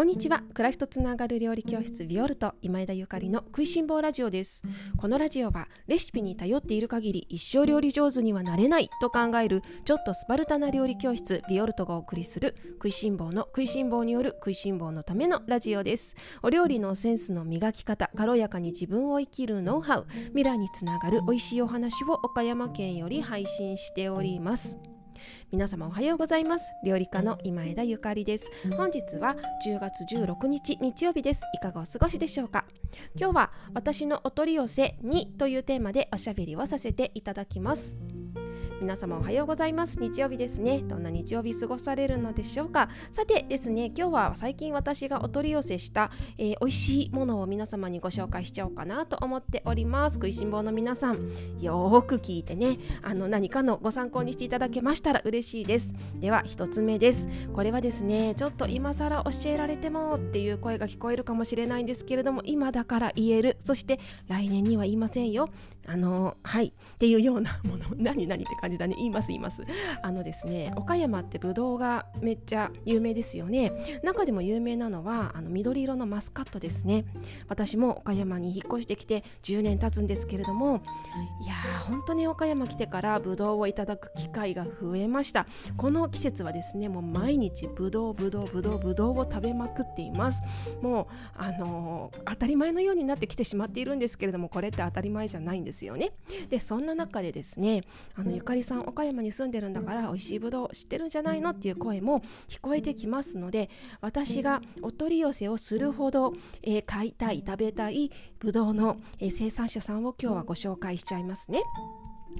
こんにちは。暮らしとつながる料理教室ビオルト今枝ゆかりの食いしん坊ラジオです。このラジオはレシピに頼っている限り一生料理上手にはなれないと考えるちょっとスパルタな料理教室ビオルトがお送りする食いしん坊の食いしん坊による食いしん坊のためのラジオです。お料理のセンスの磨き方軽やかに自分を生きるノウハウ未来につながる美味しいお話を岡山県より配信しております。皆様おはようございます。料理家の今枝ゆかりです。本日は10月16日日曜日です。いかがお過ごしでしょうか？今日は私のお取り寄せ2というテーマでおしゃべりをさせていただきます。皆様おはようございます。日曜日ですね。どんな日曜日過ごされるのでしょうか。さてですね今日は最近私がお取り寄せした、えー、美味しいものを皆様にご紹介しちゃおうかなと思っております。食いしん坊の皆さんよーく聞いてねあの何かのご参考にしていただけましたら嬉しいです。では1つ目です。これはですねちょっと今更教えられてもっていう声が聞こえるかもしれないんですけれども今だから言える。そして来年には言いませんよ。あのはい。っていうようなもの。何何って感じ感じだね。言います言います。あのですね岡山ってぶどうがめっちゃ有名ですよね。中でも有名なのはあの緑色のマスカットですね。私も岡山に引っ越してきて10年経つんですけれどもい。やー本当に岡山来てからぶどうをいただく機会が増えました。この季節はですねもう毎日ぶどうぶどうぶどうぶどうを食べまくっています。もうあのー、当たり前のようになってきてしまっているんですけれどもこれって当たり前じゃないんですよね。でそんな中でですねあのゆかりさん岡山に住んでるんだから美味しいぶどう知ってるんじゃないのっていう声も聞こえてきますので私がお取り寄せをするほど、えー、買いたい食べたいぶどうの、えー、生産者さんを今日はご紹介しちゃいますね。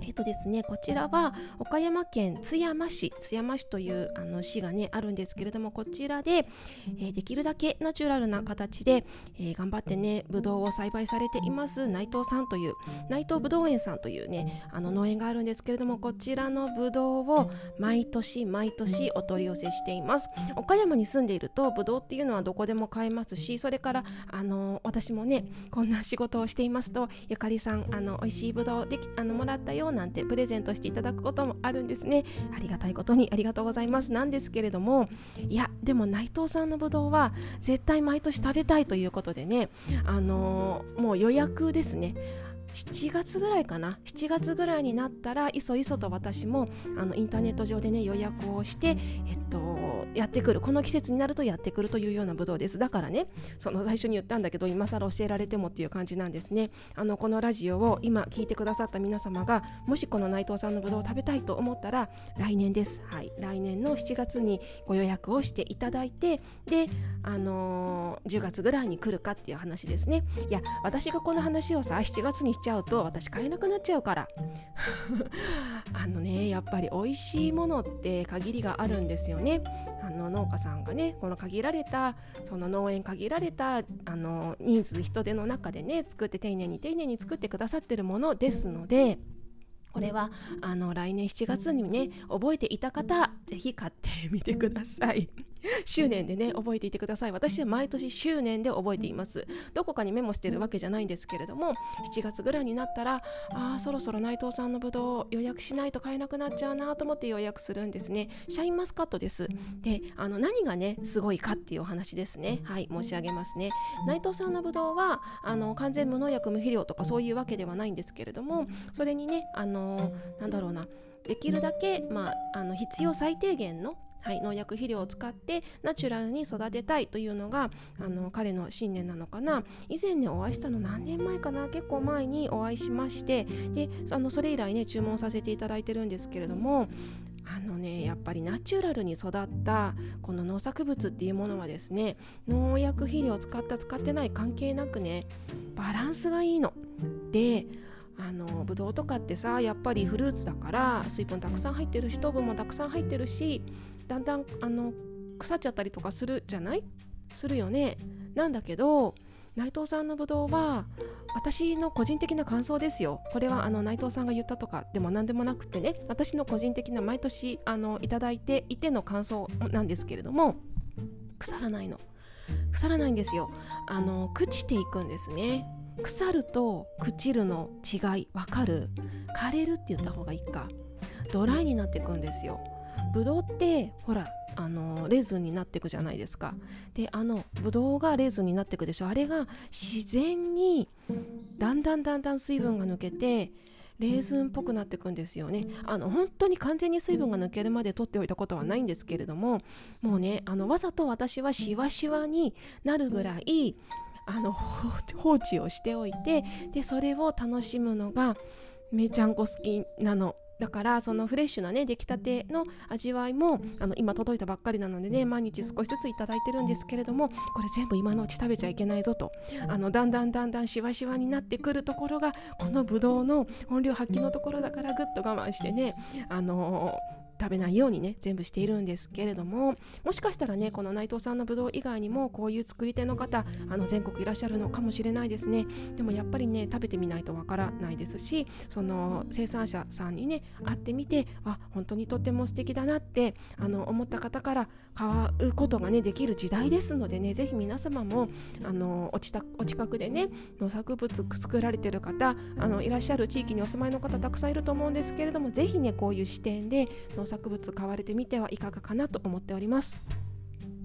えっとですね、こちらは岡山県津山市津山市というあの市がねあるんですけれどもこちらで、えー、できるだけナチュラルな形で、えー、頑張ってねぶどうを栽培されています内藤さんという内藤ぶどう園さんというねあの農園があるんですけれどもこちらのぶどうを毎年毎年お取り寄せしています。岡山に住んでいるとぶどうっていうのはどこでも買えますしそれからあの私もねこんな仕事をしていますとゆかりさんあの美味しいぶどうできあのもらったよよなんてプレゼントしていただくこともあるんですねありがたいことにありがとうございます。なんですけれどもいやでも内藤さんのぶどうは絶対毎年食べたいということでねあのー、もう予約ですね。7月ぐらいかな。7月ぐらいになったらいそいそと私もあのインターネット上でね予約をしてえっとやってくる。この季節になるとやってくるというようなブドウです。だからねその最初に言ったんだけど今更教えられてもっていう感じなんですね。あのこのラジオを今聞いてくださった皆様がもしこの内藤さんのブドウを食べたいと思ったら来年です。はい。来年の7月にご予約をしていただいてであのー、10月ぐらいに来るかっていう話ですね。いや私がこの話をさ7月にちゃうと私買えなくなっちゃうから あのねやっぱり美味しいものって限りがあるんですよねあの農家さんがねこの限られたその農園限られたあの人数人手の中でね作って丁寧に丁寧に作ってくださってるものですので。これはあの来年7月にね覚えていた方ぜひ買ってみてください。執念でね覚えていてください。私は毎年執念で覚えています。どこかにメモしてるわけじゃないんですけれども7月ぐらいになったらあそろそろ内藤さんのぶどう予約しないと買えなくなっちゃうなと思って予約するんですね。シャインマスカットです。であの何がねすごいかっていうお話です。ねはい申し上げますね。内藤さんのぶどうはあの完全無農薬無肥料とかそういうわけではないんですけれどもそれにねあのなんだろうなできるだけ、まあ、あの必要最低限のはい、農薬肥料を使ってナチュラルに育てたいというのがあの彼の信念なのかな以前ねお会いしたの何年前かな結構前にお会いしましてであのそれ以来ね注文させていただいてるんですけれどもあのねやっぱりナチュラルに育ったこの農作物っていうものはですね農薬肥料を使った使ってない関係なくねバランスがいいの。であのブドウとかってさやっぱりフルーツだから水分たくさん入ってるし糖分もたくさん入ってるしだんだんあの腐っちゃったりとかするじゃない？するよね。なんだけど内藤さんのぶどうは私の個人的な感想ですよ。これはあの内藤さんが言ったとかでも何でもなくてね私の個人的な毎年あのいただいていての感想なんですけれども腐らないの。腐らないんですよ。あの朽ちていくんですね。腐ると朽ちるの違いわかる？枯れるって言った方がいいか。ドライになっていくんですよ。ぶどうってほらあのレーズンになっていくじゃないですか。であのぶどうがレーズンになっていくでしょ。あれが自然にだんだんだんだん水分が抜けてレーズンっぽくなっていくんですよね。あの本当に完全に水分が抜けるまで取っておいたことはないんですけれどももうねあのわざと私はしわしわになるぐらいあの放置をしておいてでそれを楽しむのがめちゃんこ好きなの。だからそのフレッシュなね出来たての味わいもあの今届いたばっかりなのでね毎日少しずついただいてるんですけれどもこれ全部今のうち食べちゃいけないぞと。あのだんだんだんだんしわしわになってくるところがこのぶどうの本領発揮のところだからぐっと我慢してねあのー食べないようにね全部しているんですけれどももしかしたらねこの内藤さんのぶどう以外にもこういう作り手の方あの全国いらっしゃるのかもしれないですね。でもやっぱりね食べてみないとわからないですしその生産者さんにね会ってみてあ本当にとっても素敵だなってあの思った方から買うことがねできる時代ですのでねぜひ皆様もあのおちたお近くでね農作物作られてる方あのいらっしゃる地域にお住まいの方たくさんいると思うんですけれどもぜひねこういう視点で農作物買われてみてはいかがかなと思っております。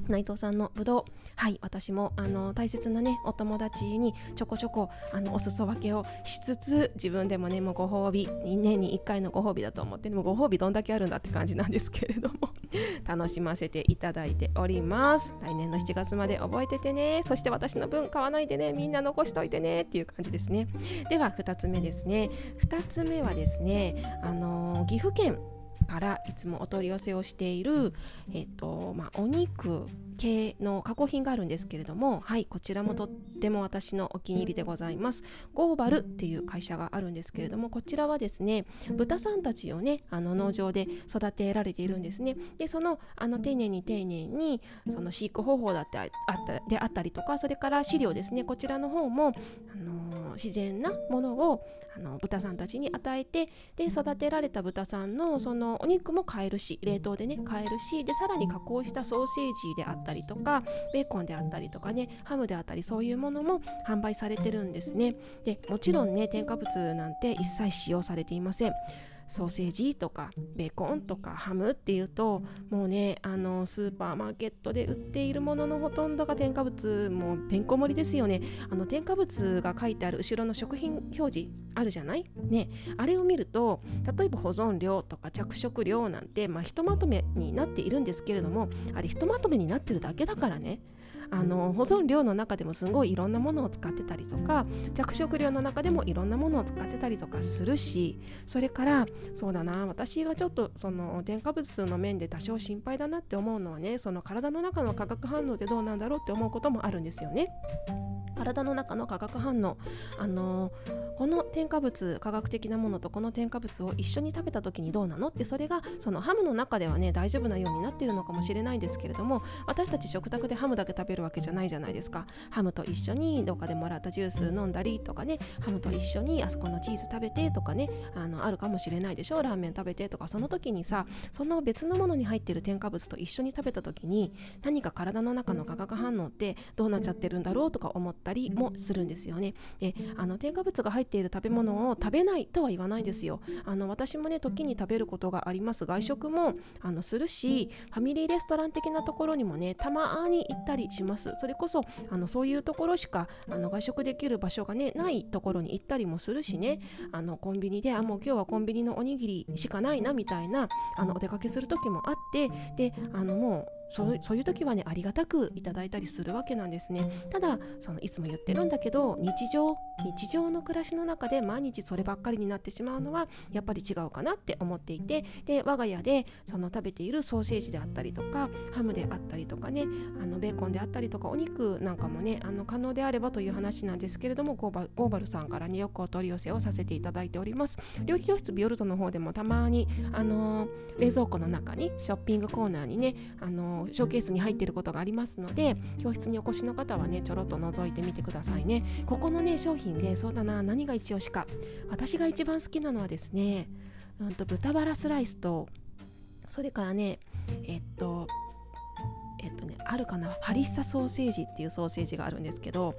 内藤さんのぶどうはい私もあの大切なねお友達にちょこちょこあのお裾分けをしつつ自分でもねもうご褒美。年に1回のご褒美だと思ってでもご褒美どんだけあるんだって感じなんですけれども。楽しませていただいております。来年の7月まで覚えててね。そして私の分買わないでね。みんな残しといてねっていう感じですね。では2つ目ですね。2つ目はですねあの岐阜県からいつもお取り寄せをしている、えっとまあ、お肉系の加工品があるんですけれどもはいこちらもとっても私のお気に入りでございます。ゴーバルっていう会社があるんですけれどもこちらはですね豚さんたちをねあの農場で育てられているんですね。でそのあの丁寧に丁寧にその飼育方法だってあったであったりとかそれから飼料ですね。こちらの方もあの自然なものをあの豚さんたちに与えてで育てられた豚さんのそのお肉も買えるし冷凍でね買えるしでさらに加工したソーセージであったりとかベーコンであったりとかねハムであったりそういうものも販売されてるんですね。でもちろんね添加物なんて一切使用されていませんソーセージとかベーコンとかハムっていうともうねあのスーパーマーケットで売っているもののほとんどが添加物もうてんこ盛りですよね。あの添加物が書いてある後ろの食品表示あるじゃない？ね。あれを見ると例えば保存料とか着色料なんて、まあ、ひとまとめになっているんですけれどもあれひとまとめになってるだけだからね。あの保存料の中でもすごいいろんなものを使ってたりとか着色料の中でもいろんなものを使ってたりとかするしそれからそうだな私がちょっとその添加物の面で多少心配だなって思うのはねその体の中の化学反応でどうなんだろうって思うこともあるんですよね。体の中の化学反応。あのこの添加物化学的なものとこの添加物を一緒に食べた時にどうなの？ってそれがそのハムの中ではね大丈夫なようになってるのかもしれないんですけれども私たち食卓でハムだけ食べるわけじゃないじゃないですか。ハムと一緒にどっかでもらったジュース飲んだりとかねハムと一緒にあそこのチーズ食べてとかねあのあるかもしれないでしょ？ラーメン食べてとか。その時にさその別のものに入ってる添加物と一緒に食べた時に何か体の中の化学反応ってどうなっちゃってるんだろう？とか思ってったりもするんですよね。であの添加物が入っている食べ物を食べないとは言わないですよ。あの私もね時に食べることがあります。外食もあのするしファミリーレストラン的なところにもねたまに行ったりします。それこそあのそういうところしかあの外食できる場所がねないところに行ったりもするしね。あのコンビニであもう今日はコンビニのおにぎりしかないなみたいなあのお出かけする時もあって。であのもうそうそういう時はねありがたくいただいたりするわけなんですね。ただそのいつも言ってるんだけど日常日常の暮らしの中で毎日そればっかりになってしまうのはやっぱり違うかなって思っていてで我が家でその食べているソーセージであったりとかハムであったりとかねあのベーコンであったりとかお肉なんかもねあの可能であればという話なんですけれどもゴーバゴーバルさんからねよくお取り寄せをさせていただいております。料理教室ビオルトの方でもたまにあの冷蔵庫の中にショッピングコーナーにねあのショーケースに入っていることがありますので教室にお越しの方はねちょろっと覗いてみてくださいね。ここのね商品でそうだな何が一押しか。私が一番好きなのはですねうんと豚バラスライスとそれからねえっとえっとねあるかな？ハリッサソーセージっていうソーセージがあるんですけど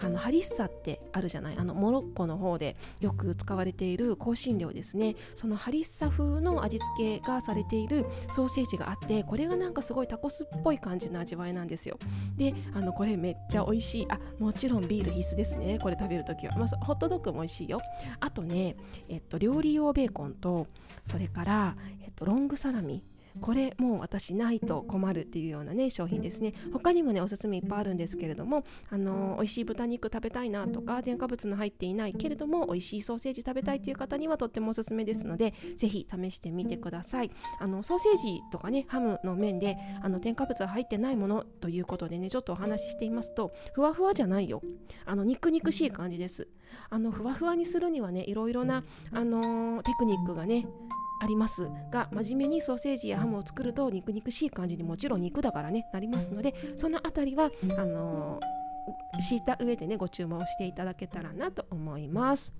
あのハリッサってあるじゃない？あのモロッコの方でよく使われている香辛料ですね。そのハリッサ風の味付けがされているソーセージがあってこれがなんかすごいタコスっぽい感じの味わいなんですよ。であのこれめっちゃ美味しい。あもちろんビール必須ですね。これ食べるときは、まあ、ホットドッグも美味しいよ。あとね、えっと、料理用ベーコンとそれから、えっと、ロングサラミこれもう私ないと困るっていうようなね商品ですね。他にもねおすすめいっぱいあるんですけれどもあの美味しい豚肉食べたいなとか添加物の入っていないけれども美味しいソーセージ食べたいっていう方にはとってもおすすめですのでぜひ試してみてください。あのソーセージとかねハムの面であの添加物が入ってないものということでねちょっとお話ししていますとふわふわじゃないよ。あの肉肉しい感じです。あのふわふわにするにはねいろいろな、あの、テクニックがねありますが真面目にソーセージやハムを作ると肉肉しい感じにもちろん肉だからねなりますのでそのあたりはあの、敷いた上でねご注文していただけたらなと思います。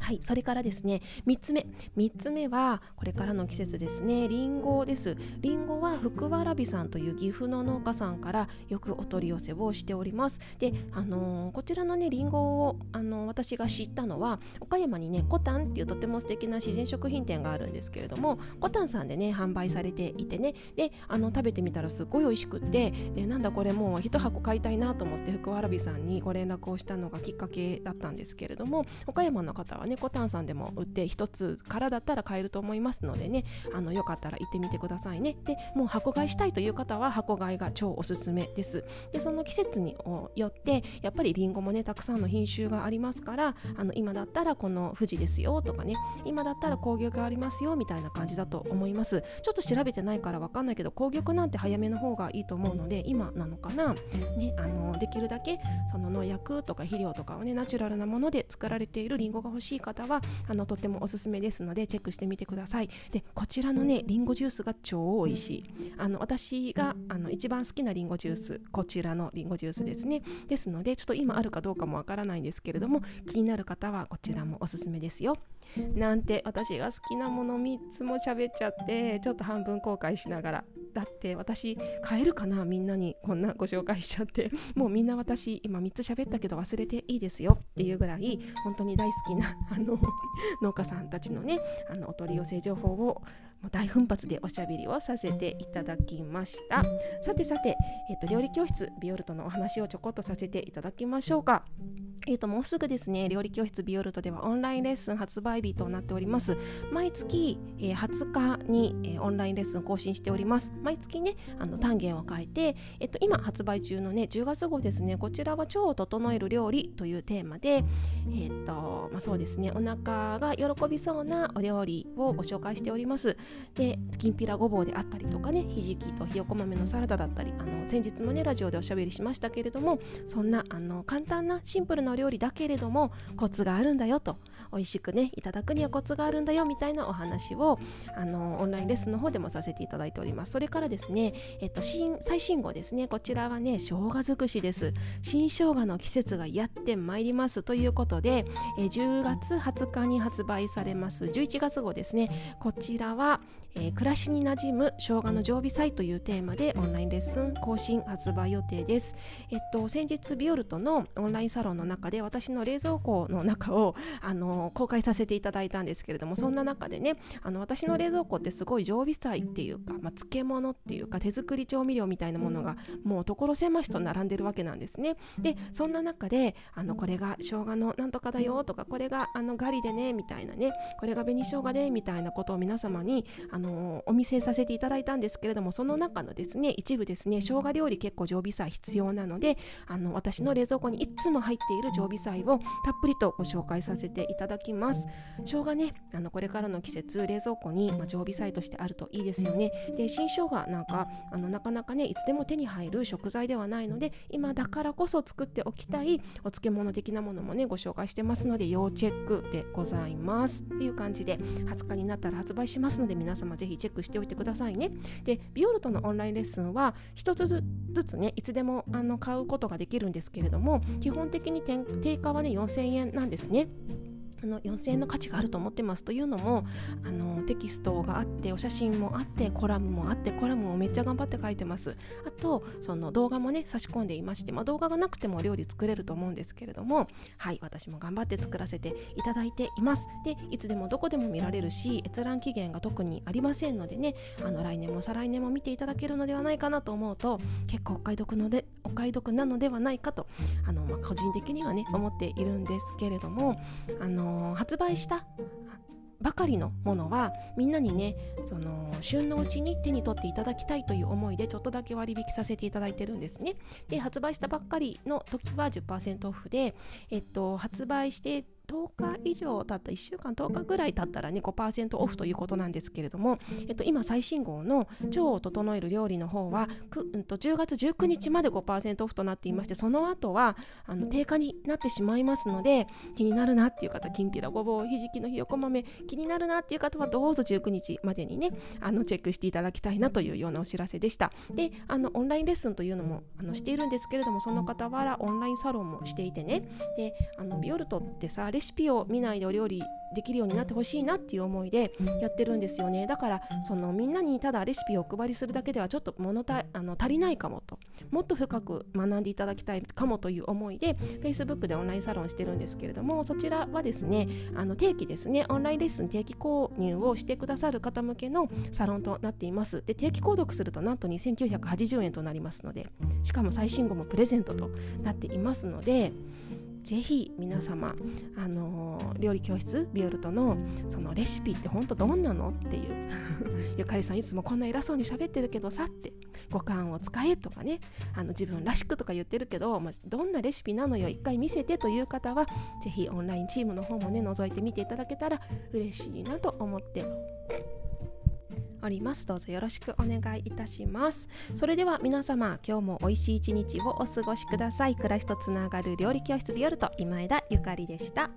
はい、それからですね3つ目。3つ目はこれからの季節ですね。りんごです。りんごは福わらびさんという岐阜の農家さんからよくお取り寄せをしております。であのー、こちらのねりんごをあのー、私が知ったのは岡山にねコタンっていうとても素敵な自然食品店があるんですけれどもコタンさんでね販売されていてね。であの食べてみたらすっごい美味しくってでなんだこれもう1箱買いたいなと思って福わらびさんにご連絡をしたのがきっかけだったんですけれども岡山の方はねコタンさんでも売って1つからだったら買えると思いますのでねあのよかったら行ってみてくださいね。でもう箱買いしたいという方は箱買いが超おすすめです。でその季節によってやっぱりりんごもねたくさんの品種がありますからあの今だったらこの富士ですよとかね今だったら紅玉がありますよみたいな感じだと思います。ちょっと調べてないから分かんないけど紅玉なんて早めの方がいいと思うので今なのかな、ね、あのできるだけその農薬とか肥料とかをねナチュラルなもので作られているりんごが欲しい方はあのとってもおすすめですのでチェックしてみてください。でこちらのねりん。ごジュースが超美味しい。あの私があの一番好きなりんごジュースこちらのりんごジュースですね。ですのでちょっと今あるかどうかもわからないんですけれども気になる方はこちらもおすすめですよ。なんて私が好きなもの3つも喋っちゃってちょっと半分後悔しながらだって私買えるかなみんなにこんなご紹介しちゃって。もうみんな私今3つ喋ったけど忘れていいですよ。っていうぐらい本当に大好きな あの農家さんたちのねあのお取り寄せ情報を大奮発でおしゃべりをさせていただきました。さてさて、えーと、料理教室ビオルトのお話をちょこっとさせていただきましょうか。えーと、もうすぐですね料理教室ビオルトではオンラインレッスン発売日となっております。毎月、えー、20日に、えー、オンラインレッスン更新しております。毎月ねあの単元を書いて、えーと、今発売中のね10月号ですねこちらは腸を整える料理というテーマでえー、とまあそうですねお腹が喜びそうなお料理をご紹介しております。できんぴらごぼうであったりとかねひじきとひよこ豆のサラダだったりあの先日もねラジオでおしゃべりしましたけれどもそんなあの簡単なシンプルなの料理だけれどもコツがあるんだよと美味しくねいただくにはコツがあるんだよみたいなお話をあのオンラインレッスンの方でもさせていただいております。それからですね、えっと、新最新号ですね。こちらはね生姜尽くしです。新生姜の季節がやってまいります。ということで、え10月20日に発売されます。11月号ですね。こちらは、えー、暮らしに馴染む生姜の常備菜というテーマでオンラインレッスン更新発売予定です。えっと先日ビオルトのオンラインサロンの中で私の冷蔵庫の中をあの公開させていただいたんですけれどもそんな中でねあの私の冷蔵庫ってすごい常備菜っていうか、まあ、漬物っていうか手作り調味料みたいなものがもう所狭しと並んでるわけなんですね。でそんな中であのこれが生姜のなんとかだよとかこれがあのガリでねみたいなねこれが紅生姜でみたいなことを皆様にあのお見せさせていただいたんですけれどもその中のですね一部ですね生姜料理結構常備菜必要なのであの私の冷蔵庫にいつも入っている常備菜をたっぷりとご紹介させていただだきます。生姜ねあのこれからの季節冷蔵庫に、まあ、常備菜としてあるといいですよね。で新生姜なんかあのなかなかねいつでも手に入る食材ではないので今だからこそ作っておきたいお漬物的なものもねご紹介してますので要チェックでございます。っていう感じで20日になったら発売しますので皆様ぜひチェックしておいてくださいね。でビオルトのオンラインレッスンは1つずつねいつでもあの買うことができるんですけれども基本的に定価はね4000円なんですね。あの4000円の価値があると思ってますというのもあのテキストがあってお写真もあってコラムもあってコラムをめっちゃ頑張って書いてます。あとその動画もね差し込んでいまして、まあ、動画がなくても料理作れると思うんですけれどもはい私も頑張って作らせていただいています。でいつでもどこでも見られるし閲覧期限が特にありませんのでねあの来年も再来年も見ていただけるのではないかなと思うと結構お買い得のでお買い得なのではないかとあの、まあ、個人的にはね思っているんですけれどもあの発売したばかりのものはみんなにねその旬のうちに手に取っていただきたいという思いでちょっとだけ割引させていただいてるんですね。で発売したばっかりの時は10%オフで、えっと、発売して10日以上経った1週間10日ぐらい経ったらね5%オフということなんですけれども、えっと、今最新号の「腸を整える料理」の方はく、うん、と10月19日まで5%オフとなっていましてその後はあの定価になってしまいますので気になるなっていう方きんぴらごぼうひじきのひよこ豆気になるなっていう方はどうぞ19日までにねあのチェックしていただきたいなというようなお知らせでした。であのオンラインレッスンというのもあのしているんですけれどもその傍らオンラインサロンもしていてね。であのビオルトってさレシピを見ないでお料理できるようになってほしいなっていう思いでやってるんですよね。だからそのみんなにただレシピをお配りするだけではちょっと物たあの足りないかもと。もっと深く学んでいただきたいかもという思いで Facebook でオンラインサロンしてるんですけれどもそちらはですねあの定期ですねオンラインレッスン定期購入をしてくださる方向けのサロンとなっています。で定期購読するとなんと2980円となりますのでしかも最新号もプレゼントとなっていますのでぜひ皆様、あのー、料理教室ビオルトのそのレシピって本当どんなのっていう ゆかりさんいつもこんな偉そうに喋ってるけどさって五感を使えとかねあの自分らしくとか言ってるけど、まあ、どんなレシピなのよ一回見せてという方はぜひオンラインチームの方もね覗いてみていただけたら嬉しいなと思っております。どうぞよろしくお願いいたします。それでは皆様今日も美味しい一日をお過ごしください。暮らしとつながる料理教室ビオルト今枝ゆかりでした。